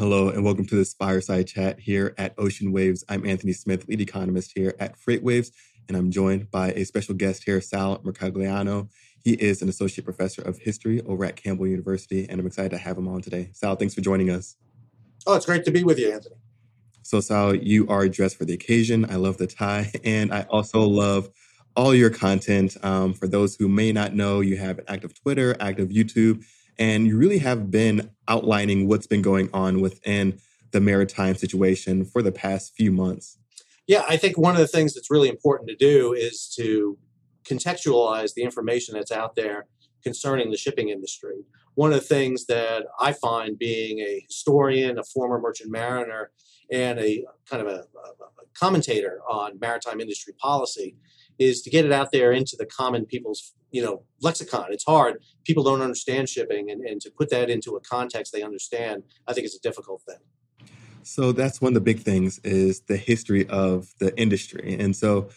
Hello, and welcome to this fireside chat here at Ocean Waves. I'm Anthony Smith, lead economist here at FreightWaves, and I'm joined by a special guest here, Sal Mercogliano. He is an associate professor of history over at Campbell University, and I'm excited to have him on today. Sal, thanks for joining us. Oh, it's great to be with you, Anthony. So, Sal, you are dressed for the occasion. I love the tie, and I also love all your content. Um, for those who may not know, you have an active Twitter, active YouTube, and you really have been outlining what's been going on within the maritime situation for the past few months. Yeah, I think one of the things that's really important to do is to contextualize the information that's out there concerning the shipping industry. One of the things that I find being a historian, a former merchant mariner, and a kind of a, a commentator on maritime industry policy is to get it out there into the common people's you know lexicon. It's hard. People don't understand shipping and, and to put that into a context they understand i think it's a difficult thing. So that's one of the big things is the history of the industry. And so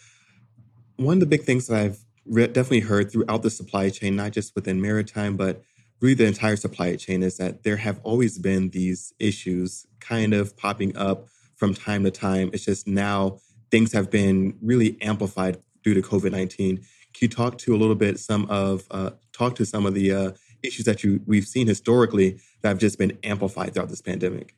one of the big things that i've re- definitely heard throughout the supply chain not just within maritime but really the entire supply chain is that there have always been these issues kind of popping up from time to time. It's just now things have been really amplified due to COVID nineteen. Can you talk to a little bit some of uh, talk to some of the uh, issues that you we've seen historically that have just been amplified throughout this pandemic?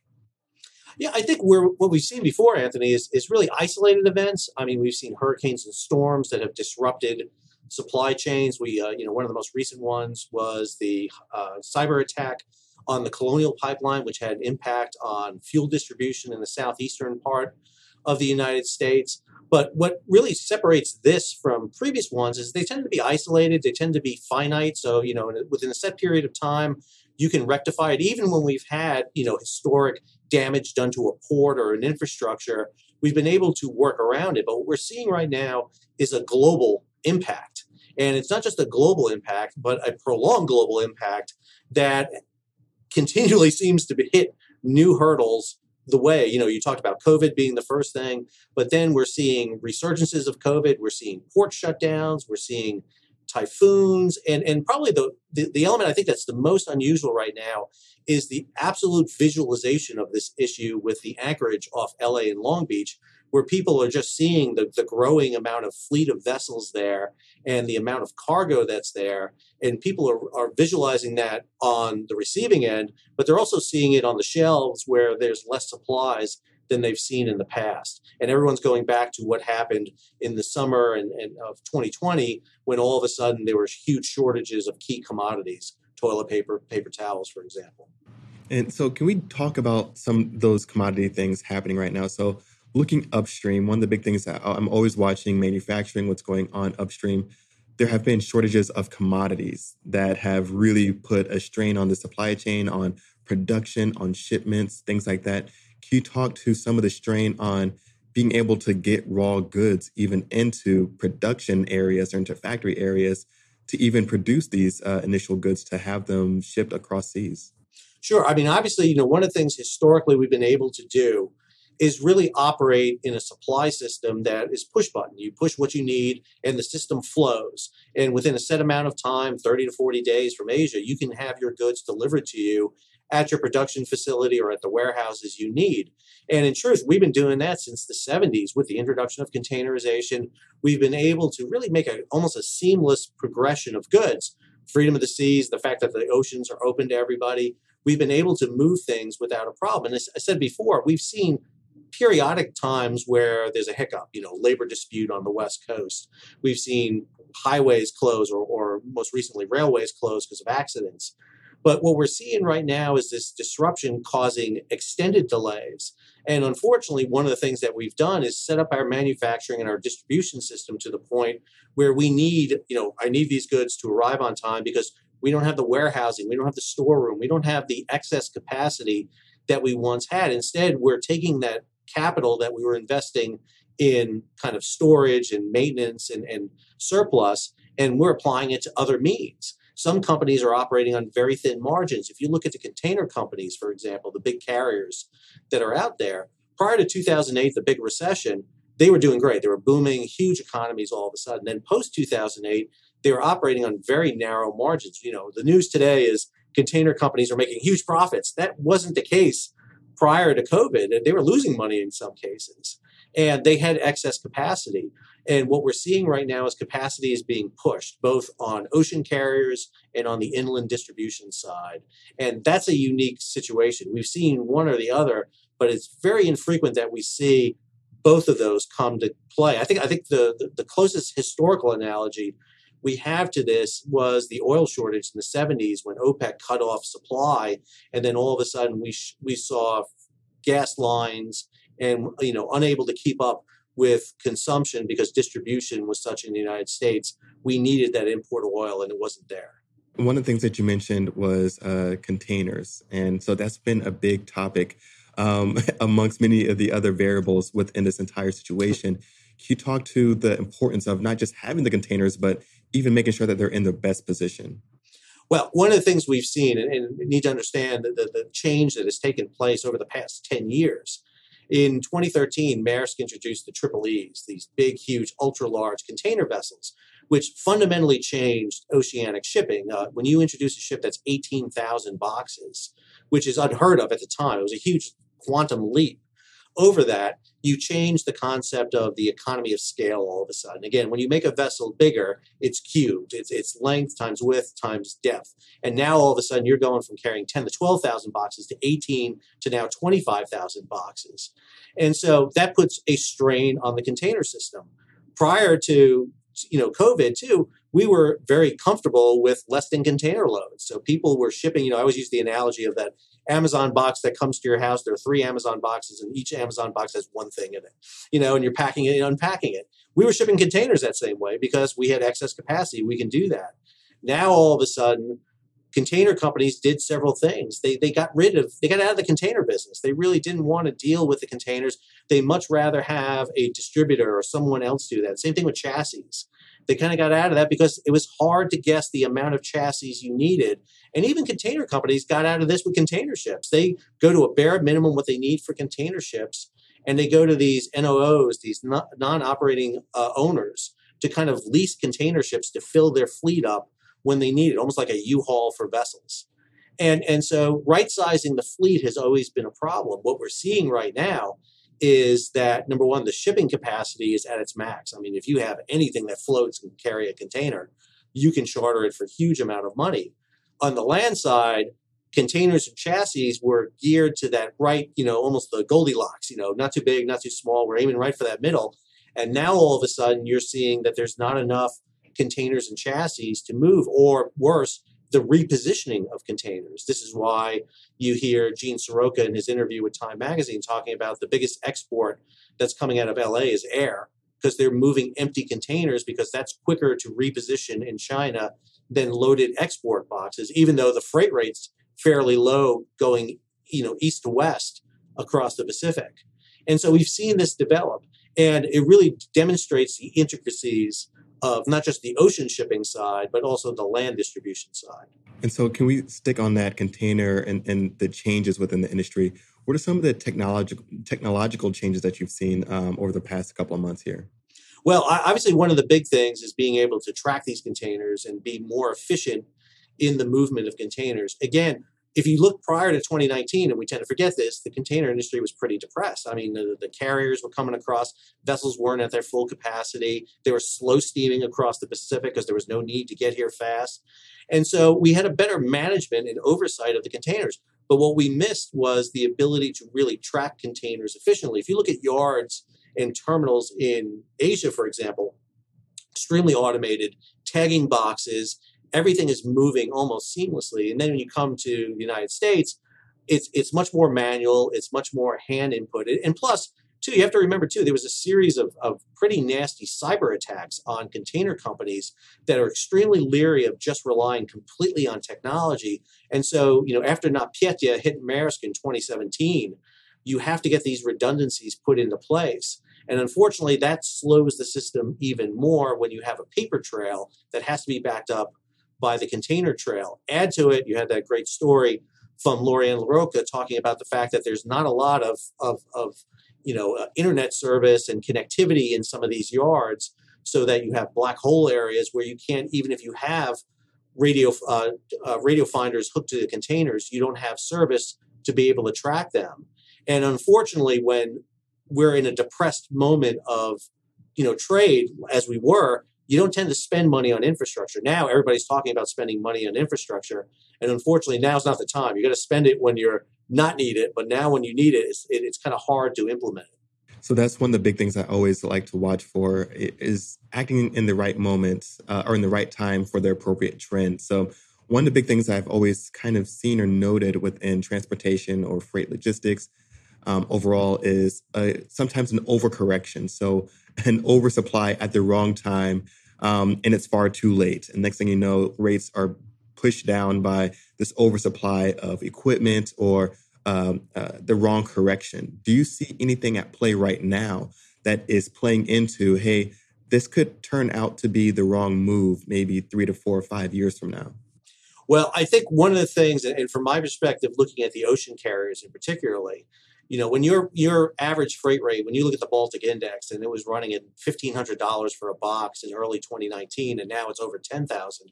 Yeah, I think we're what we've seen before, Anthony, is is really isolated events. I mean, we've seen hurricanes and storms that have disrupted supply chains. We, uh, you know, one of the most recent ones was the uh, cyber attack on the Colonial Pipeline, which had an impact on fuel distribution in the southeastern part of the United States. But what really separates this from previous ones is they tend to be isolated, they tend to be finite. So, you know, within a set period of time, you can rectify it. Even when we've had, you know, historic damage done to a port or an infrastructure, we've been able to work around it. But what we're seeing right now is a global impact. And it's not just a global impact, but a prolonged global impact that continually seems to hit new hurdles the way you know you talked about covid being the first thing but then we're seeing resurgences of covid we're seeing port shutdowns we're seeing typhoons and and probably the, the, the element i think that's the most unusual right now is the absolute visualization of this issue with the anchorage off la and long beach where people are just seeing the, the growing amount of fleet of vessels there and the amount of cargo that's there. And people are, are visualizing that on the receiving end, but they're also seeing it on the shelves where there's less supplies than they've seen in the past. And everyone's going back to what happened in the summer and, and of 2020 when all of a sudden there were huge shortages of key commodities, toilet paper, paper towels, for example. And so, can we talk about some those commodity things happening right now? So, looking upstream, one of the big things that I'm always watching manufacturing, what's going on upstream, there have been shortages of commodities that have really put a strain on the supply chain, on production, on shipments, things like that. Can you talk to some of the strain on being able to get raw goods even into production areas or into factory areas to even produce these uh, initial goods to have them shipped across seas? Sure. I mean, obviously, you know, one of the things historically we've been able to do is really operate in a supply system that is push button. You push what you need and the system flows. And within a set amount of time, 30 to 40 days from Asia, you can have your goods delivered to you at your production facility or at the warehouses you need. And in truth, we've been doing that since the 70s with the introduction of containerization. We've been able to really make a, almost a seamless progression of goods. Freedom of the seas, the fact that the oceans are open to everybody, we've been able to move things without a problem. And as I said before, we've seen periodic times where there's a hiccup, you know, labor dispute on the West Coast. We've seen highways close or, or most recently railways close because of accidents. But what we're seeing right now is this disruption causing extended delays. And unfortunately, one of the things that we've done is set up our manufacturing and our distribution system to the point where we need, you know, I need these goods to arrive on time because we don't have the warehousing, we don't have the storeroom, we don't have the excess capacity that we once had. Instead, we're taking that capital that we were investing in kind of storage and maintenance and, and surplus, and we're applying it to other means. Some companies are operating on very thin margins. If you look at the container companies, for example, the big carriers that are out there, prior to 2008, the big recession, they were doing great. They were booming, huge economies all of a sudden. Then post 2008, they were operating on very narrow margins. You know, the news today is container companies are making huge profits. That wasn't the case prior to COVID, they were losing money in some cases, and they had excess capacity. And what we're seeing right now is capacity is being pushed both on ocean carriers and on the inland distribution side. And that's a unique situation. We've seen one or the other, but it's very infrequent that we see both of those come to play. I think I think the, the, the closest historical analogy we have to this was the oil shortage in the 70s when OPEC cut off supply, and then all of a sudden we sh- we saw gas lines and you know unable to keep up with consumption because distribution was such in the United States. We needed that import of oil, and it wasn't there. One of the things that you mentioned was uh, containers, and so that's been a big topic um, amongst many of the other variables within this entire situation. Can you talk to the importance of not just having the containers, but even making sure that they're in the best position? Well, one of the things we've seen, and, and need to understand the, the, change that has taken place over the past 10 years. In 2013, Maersk introduced the Triple E's, these big, huge, ultra large container vessels, which fundamentally changed oceanic shipping. Uh, when you introduce a ship that's 18,000 boxes, which is unheard of at the time, it was a huge quantum leap over that, you change the concept of the economy of scale all of a sudden. Again, when you make a vessel bigger, it's cubed. It's, it's length times width times depth. And now all of a sudden you're going from carrying 10 to 12,000 boxes to 18 to now 25,000 boxes. And so that puts a strain on the container system. Prior to you know COVID too, we were very comfortable with less than container loads. So people were shipping, you know, I always use the analogy of that Amazon box that comes to your house. There are three Amazon boxes, and each Amazon box has one thing in it. You know, and you're packing it and unpacking it. We were shipping containers that same way because we had excess capacity. We can do that. Now all of a sudden, container companies did several things. They they got rid of they got out of the container business. They really didn't want to deal with the containers. They much rather have a distributor or someone else do that. Same thing with chassis they kind of got out of that because it was hard to guess the amount of chassis you needed. And even container companies got out of this with container ships. They go to a bare minimum what they need for container ships, and they go to these NOOs, these non operating uh, owners, to kind of lease container ships to fill their fleet up when they need it, almost like a U haul for vessels. And, and so right sizing the fleet has always been a problem. What we're seeing right now is that number one, the shipping capacity is at its max. I mean, if you have anything that floats and carry a container, you can charter it for a huge amount of money. On the land side, containers and chassis were geared to that right, you know, almost the Goldilocks, you know, not too big, not too small. We're aiming right for that middle. And now all of a sudden you're seeing that there's not enough containers and chassis to move, or worse, the repositioning of containers. This is why you hear Gene Seroka in his interview with Time Magazine talking about the biggest export that's coming out of LA is air, because they're moving empty containers because that's quicker to reposition in China than loaded export boxes, even though the freight rate's fairly low going, you know, east to west across the Pacific. And so we've seen this develop. And it really demonstrates the intricacies of not just the ocean shipping side, but also the land distribution side. And so, can we stick on that container and, and the changes within the industry? What are some of the technological technological changes that you've seen um, over the past couple of months here? Well, obviously, one of the big things is being able to track these containers and be more efficient in the movement of containers. Again, if you look prior to 2019, and we tend to forget this, the container industry was pretty depressed. I mean, the, the, carriers were coming across, vessels weren't at their full capacity. They were slow steaming across the Pacific because there was no need to get here fast. And so we had a better management and oversight of the containers. But what we missed was the ability to really track containers efficiently. If you look at yards and terminals in Asia, for example, extremely automated, tagging boxes, everything is moving almost seamlessly. And then when you come to the United States, it's it's much more manual, it's much more hand inputted, and plus, too, you have to remember too, there was a series of, of pretty nasty cyber attacks on container companies that are extremely leery of just relying completely on technology. And so, you know, after NotPetya hit Maersk in 2017, you have to get these redundancies put into place. And unfortunately, that slows the system even more when you have a paper trail that has to be backed up by the container trail. Add to it, you had that great story from Lori-Ann LaRocca talking about the fact that there's not a lot of, of, of you know, uh, internet service and connectivity in some of these yards so that you have black hole areas where you can't, even if you have radio, uh, uh, radio finders hooked to the containers, you don't have service to be able to track them. And unfortunately, when we're in a depressed moment of you know trade as we were, you don't tend to spend money on infrastructure. Now everybody's talking about spending money on infrastructure, and unfortunately, now's not the time. You got to spend it when you're not need it, but now when you need it, it's, it, it's kind of hard to implement it. So that's one of the big things I always like to watch for is acting in the right moment uh, or in the right time for the appropriate trend. So one of the big things I've always kind of seen or noted within transportation or freight logistics um, overall is uh, sometimes an overcorrection. So an oversupply at the wrong time, um, and it's far too late. And next thing you know, rates are pushed down by this oversupply of equipment or um, uh, the wrong correction. Do you see anything at play right now that is playing into, hey, this could turn out to be the wrong move maybe three to four or five years from now? Well, I think one of the things, and from my perspective, looking at the ocean carriers in particularly, you know, when your your average freight rate, when you look at the Baltic Index, and it was running at fifteen hundred dollars for a box in early 2019, and now it's over ten thousand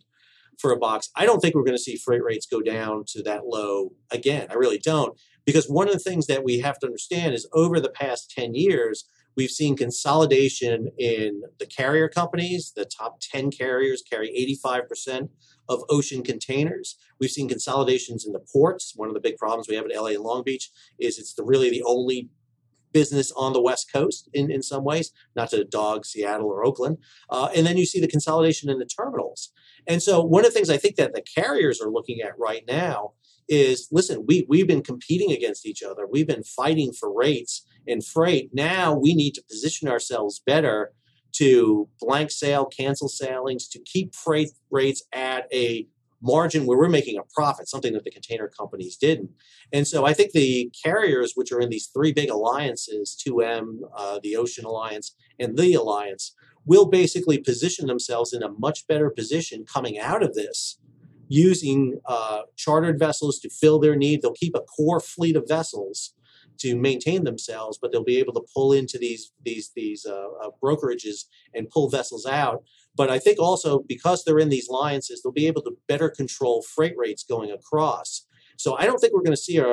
for a box. I don't think we're going to see freight rates go down to that low again. I really don't, because one of the things that we have to understand is over the past ten years, we've seen consolidation in the carrier companies. The top ten carriers carry eighty five percent of ocean containers. We've seen consolidations in the ports. One of the big problems we have at LA and Long Beach is it's the, really the only business on the West Coast in, in some ways, not to dog Seattle or Oakland. Uh, and then you see the consolidation in the terminals. And so one of the things I think that the carriers are looking at right now is listen, we, we've been competing against each other. We've been fighting for rates and freight. Now we need to position ourselves better to blank sail, cancel sailings, to keep freight rates at a margin where we're making a profit, something that the container companies didn't. And so I think the carriers, which are in these three big alliances 2M, uh, the Ocean Alliance, and the Alliance, will basically position themselves in a much better position coming out of this using uh, chartered vessels to fill their need. They'll keep a core fleet of vessels to maintain themselves, but they'll be able to pull into these these these uh, uh, brokerages and pull vessels out. But I think also because they're in these alliances, they'll be able to better control freight rates going across. So I don't think we're going to see a,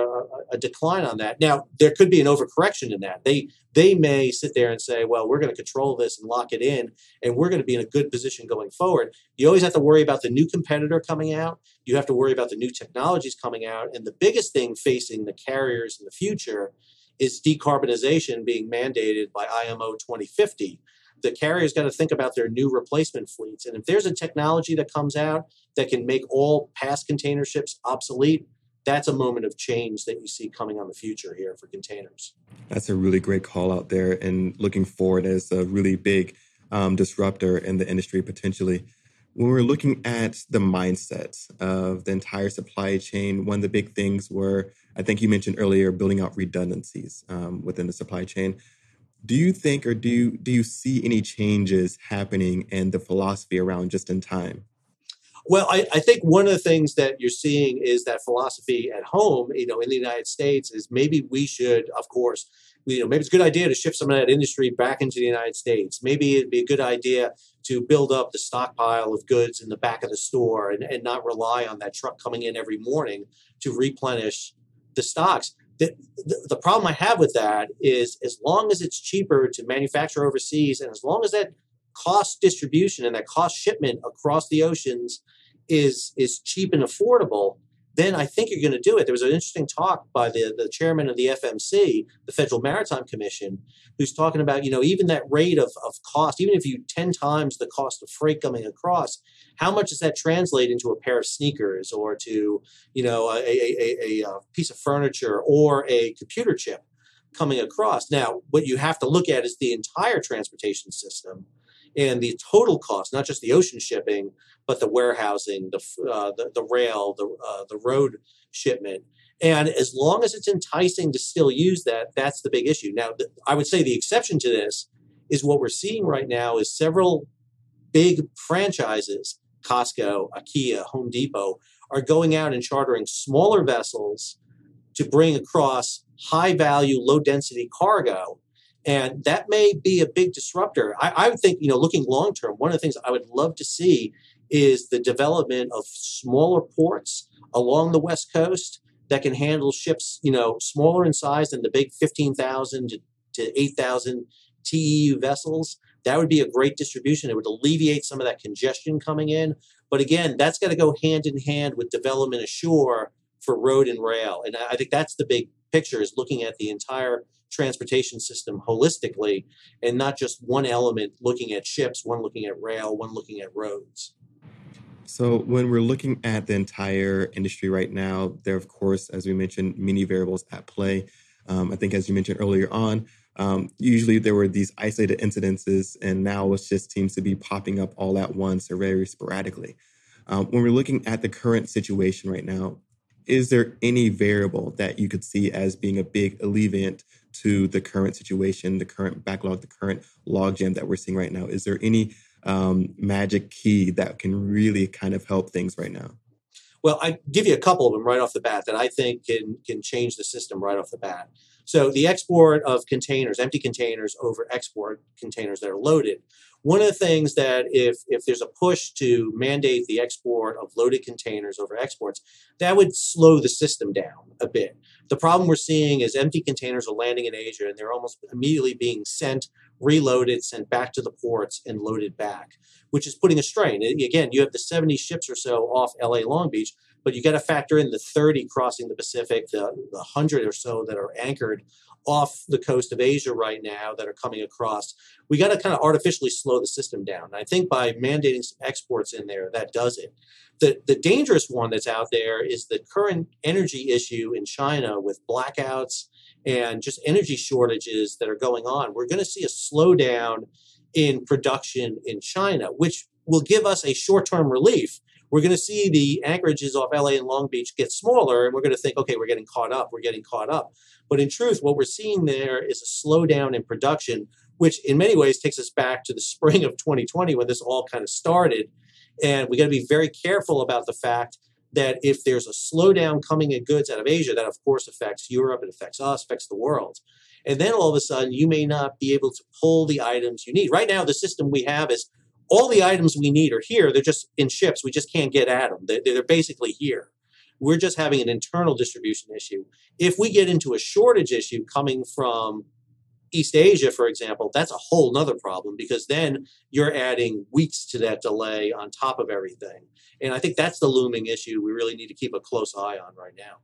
a, decline on that. Now there could be an overcorrection in that. They they may sit there and say, well, we're going to control this and lock it in, and we're going to be in a good position going forward. You always have to worry about the new competitor coming out. You have to worry about the new technologies coming out, and the biggest thing facing the carriers in the future is decarbonization being mandated by IMO 2050 the carriers got to think about their new replacement fleets. And if there's a technology that comes out that can make all past container ships obsolete, that's a moment of change that you see coming on the future here for containers. That's a really great call out there, and looking forward as a really big um, disruptor in the industry potentially. When we're looking at the mindset of the entire supply chain, one of the big things were, I think you mentioned earlier, building out redundancies um, within the supply chain. Do you think, or do you do you see any changes happening in the philosophy around just in time? Well, I, I, think one of the things that you're seeing is that philosophy at home, you know, in the United States is maybe we should, of course, you know, maybe it's a good idea to shift some of that industry back into the United States. Maybe it'd be a good idea to build up the stockpile of goods in the back of the store and, and not rely on that truck coming in every morning to replenish the stocks. The, the, the problem I have with that is as long as it's cheaper to manufacture overseas and as long as that cost distribution and that cost shipment across the oceans is is cheap and affordable, then I think you're going to do it. There was an interesting talk by the, the chairman of the FMC, the Federal Maritime Commission, who's talking about, you know, even that rate of, of cost, even if you 10 times the cost of freight coming across, how much does that translate into a pair of sneakers or to, you know, a, a, a, a uh, piece of furniture or a computer chip coming across? Now, what you have to look at is the entire transportation system and the total cost, not just the ocean shipping, but the warehousing, the uh, the, the, rail, the uh, the road shipment. And as long as it's enticing to still use that, that's the big issue. Now, th- I would say the exception to this is what we're seeing right now is several big franchises, Costco, IKEA, Home Depot, are going out and chartering smaller vessels to bring across high value, low density cargo and that may be a big disruptor. I, I would think, you know, looking long term, one of the things I would love to see is the development of smaller ports along the West Coast that can handle ships, you know, smaller in size than the big 15,000 to, to 8,000 TEU vessels. That would be a great distribution. It would alleviate some of that congestion coming in. But again, that's got to go hand in hand with development ashore for road and rail. And I think that's the big picture is looking at the entire transportation system holistically and not just one element looking at ships, one looking at rail, one looking at roads. So, when we're looking at the entire industry right now, there, of course, as we mentioned, many variables at play. Um, I think, as you mentioned earlier on, um, usually there were these isolated incidences, and now it just seems to be popping up all at once or very sporadically. Um, when we're looking at the current situation right now, is there any variable that you could see as being a big alleviant to the current situation, the current backlog, the current logjam that we're seeing right now? Is there any um, magic key that can really kind of help things right now? Well, I give you a couple of them right off the bat that I think can can change the system right off the bat. So the export of containers, empty containers over export containers that are loaded. One of the things that if if there's a push to mandate the export of loaded containers over exports, that would slow the system down a bit. The problem we're seeing is empty containers are landing in Asia and they're almost immediately being sent, reloaded, sent back to the ports and loaded back, which is putting a strain. again, you have the 70 ships or so off LA Long Beach but you got to factor in the 30 crossing the Pacific, the, the 100 or so that are anchored off the coast of Asia right now that are coming across. We got to kind of artificially slow the system down. I think by mandating some exports in there, that does it. The, the dangerous one that's out there is the current energy issue in China with blackouts and just energy shortages that are going on. We're going to see a slowdown in production in China, which will give us a short term relief we're going to see the anchorages off LA and Long Beach get smaller, and we're going to think, okay, we're getting caught up, we're getting caught up. But in truth, what we're seeing there is a slowdown in production, which in many ways takes us back to the spring of 2020 when this all kind of started. And we got to be very careful about the fact that if there's a slowdown coming in goods out of Asia, that of course affects Europe, it affects us, affects the world. And then all of a sudden, you may not be able to pull the items you need. Right now, the system we have is all the items we need are here. They're just in ships. We just can't get at them. They're, they're basically here. We're just having an internal distribution issue. If we get into a shortage issue coming from East Asia, for example, that's a whole nother problem because then you're adding weeks to that delay on top of everything. And I think that's the looming issue we really need to keep a close eye on right now.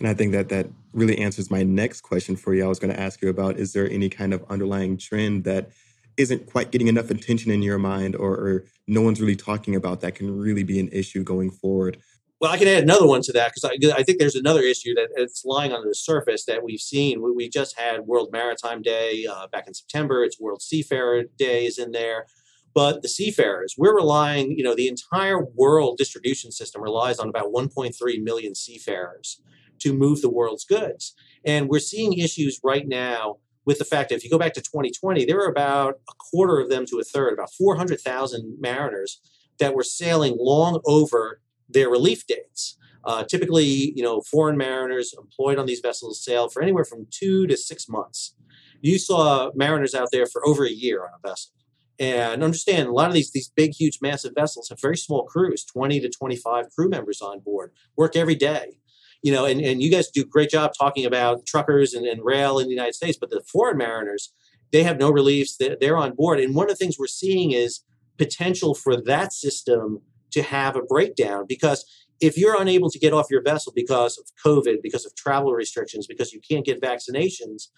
And I think that that really answers my next question for you. I was going to ask you about is there any kind of underlying trend that isn't quite getting enough attention in your mind or, or no one's really talking about that can really be an issue going forward well, I can add another one to that because I, I, think there's another issue that it's lying under the surface that we've seen. We, we just had World Maritime Day uh, back in September. It's World Seafarer Day is in there, but the seafarers we're relying. You know, the entire world distribution system relies on about 1.3 million seafarers to move the world's goods, and we're seeing issues right now with the fact that if you go back to 2020, there were about a quarter of them to a third, about 400,000 mariners that were sailing long over their relief dates. Uh, typically, you know, foreign mariners employed on these vessels sail for anywhere from two to six months. You saw mariners out there for over a year on a vessel. And understand a lot of these these big, huge, massive vessels have very small crews, 20 to 25 crew members on board, work every day you know, and, and you guys do a great job talking about truckers and, and rail in the United States, but the foreign mariners, they have no reliefs. They're, they're on board. And one of the things we're seeing is potential for that system to have a breakdown because if you're unable to get off your vessel because of COVID, because of travel restrictions, because you can't get vaccinations,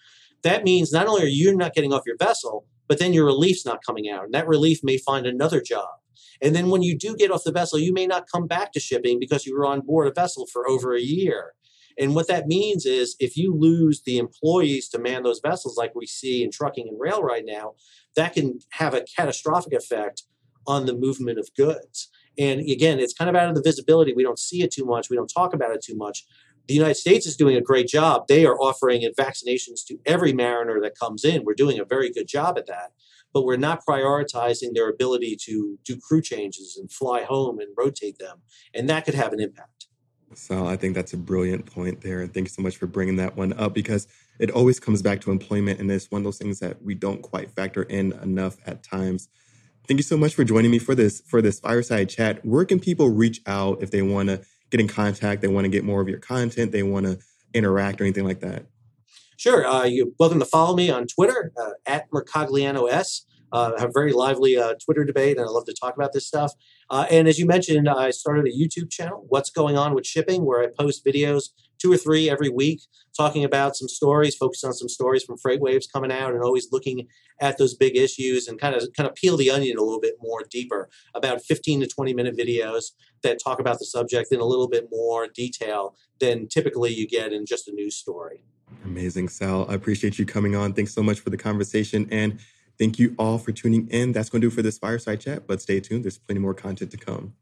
that means not only are you not getting off your vessel, but then your relief's not coming out. And that relief may find another job. And then when you do get off the vessel, you may not come back to shipping because you were on board a vessel for over a year. And what that means is if you lose the employees to man those vessels, like we see in trucking and rail right now, that can have a catastrophic effect on the movement of goods. And again, it's kind of out of the visibility. We don't see it too much. We don't talk about it too much. The United States is doing a great job. They are offering vaccinations to every mariner that comes in. We're doing a very good job at that but we're not prioritizing their ability to do crew changes and fly home and rotate them. And that could have an impact. So I think that's a brilliant point there. And thank you so much for bringing that one up because it always comes back to employment. And it's one of those things that we don't quite factor in enough at times. Thank you so much for joining me for this for this fireside chat. Where can people reach out if they want to get in contact, they want to get more of your content, they want to interact or anything like that? Sure. Uh, you're welcome to follow me on Twitter uh, at Mercogliano Uh, have a very lively uh, Twitter debate, and I love to talk about this stuff. Uh, and as you mentioned, I started a YouTube channel, What's Going On with Shipping, where I post videos, two or three every week, talking about some stories, focus on some stories from FreightWaves coming out, and always looking at those big issues and kind of kind of peel the onion a little bit more deeper. About 15 to 20 minute videos that talk about the subject in a little bit more detail than typically you get in just a news story. Amazing, Sal. I appreciate you coming on. Thanks so much for the conversation. And thank you all for tuning in. That's going to do for this fireside chat, but stay tuned. There's plenty more content to come.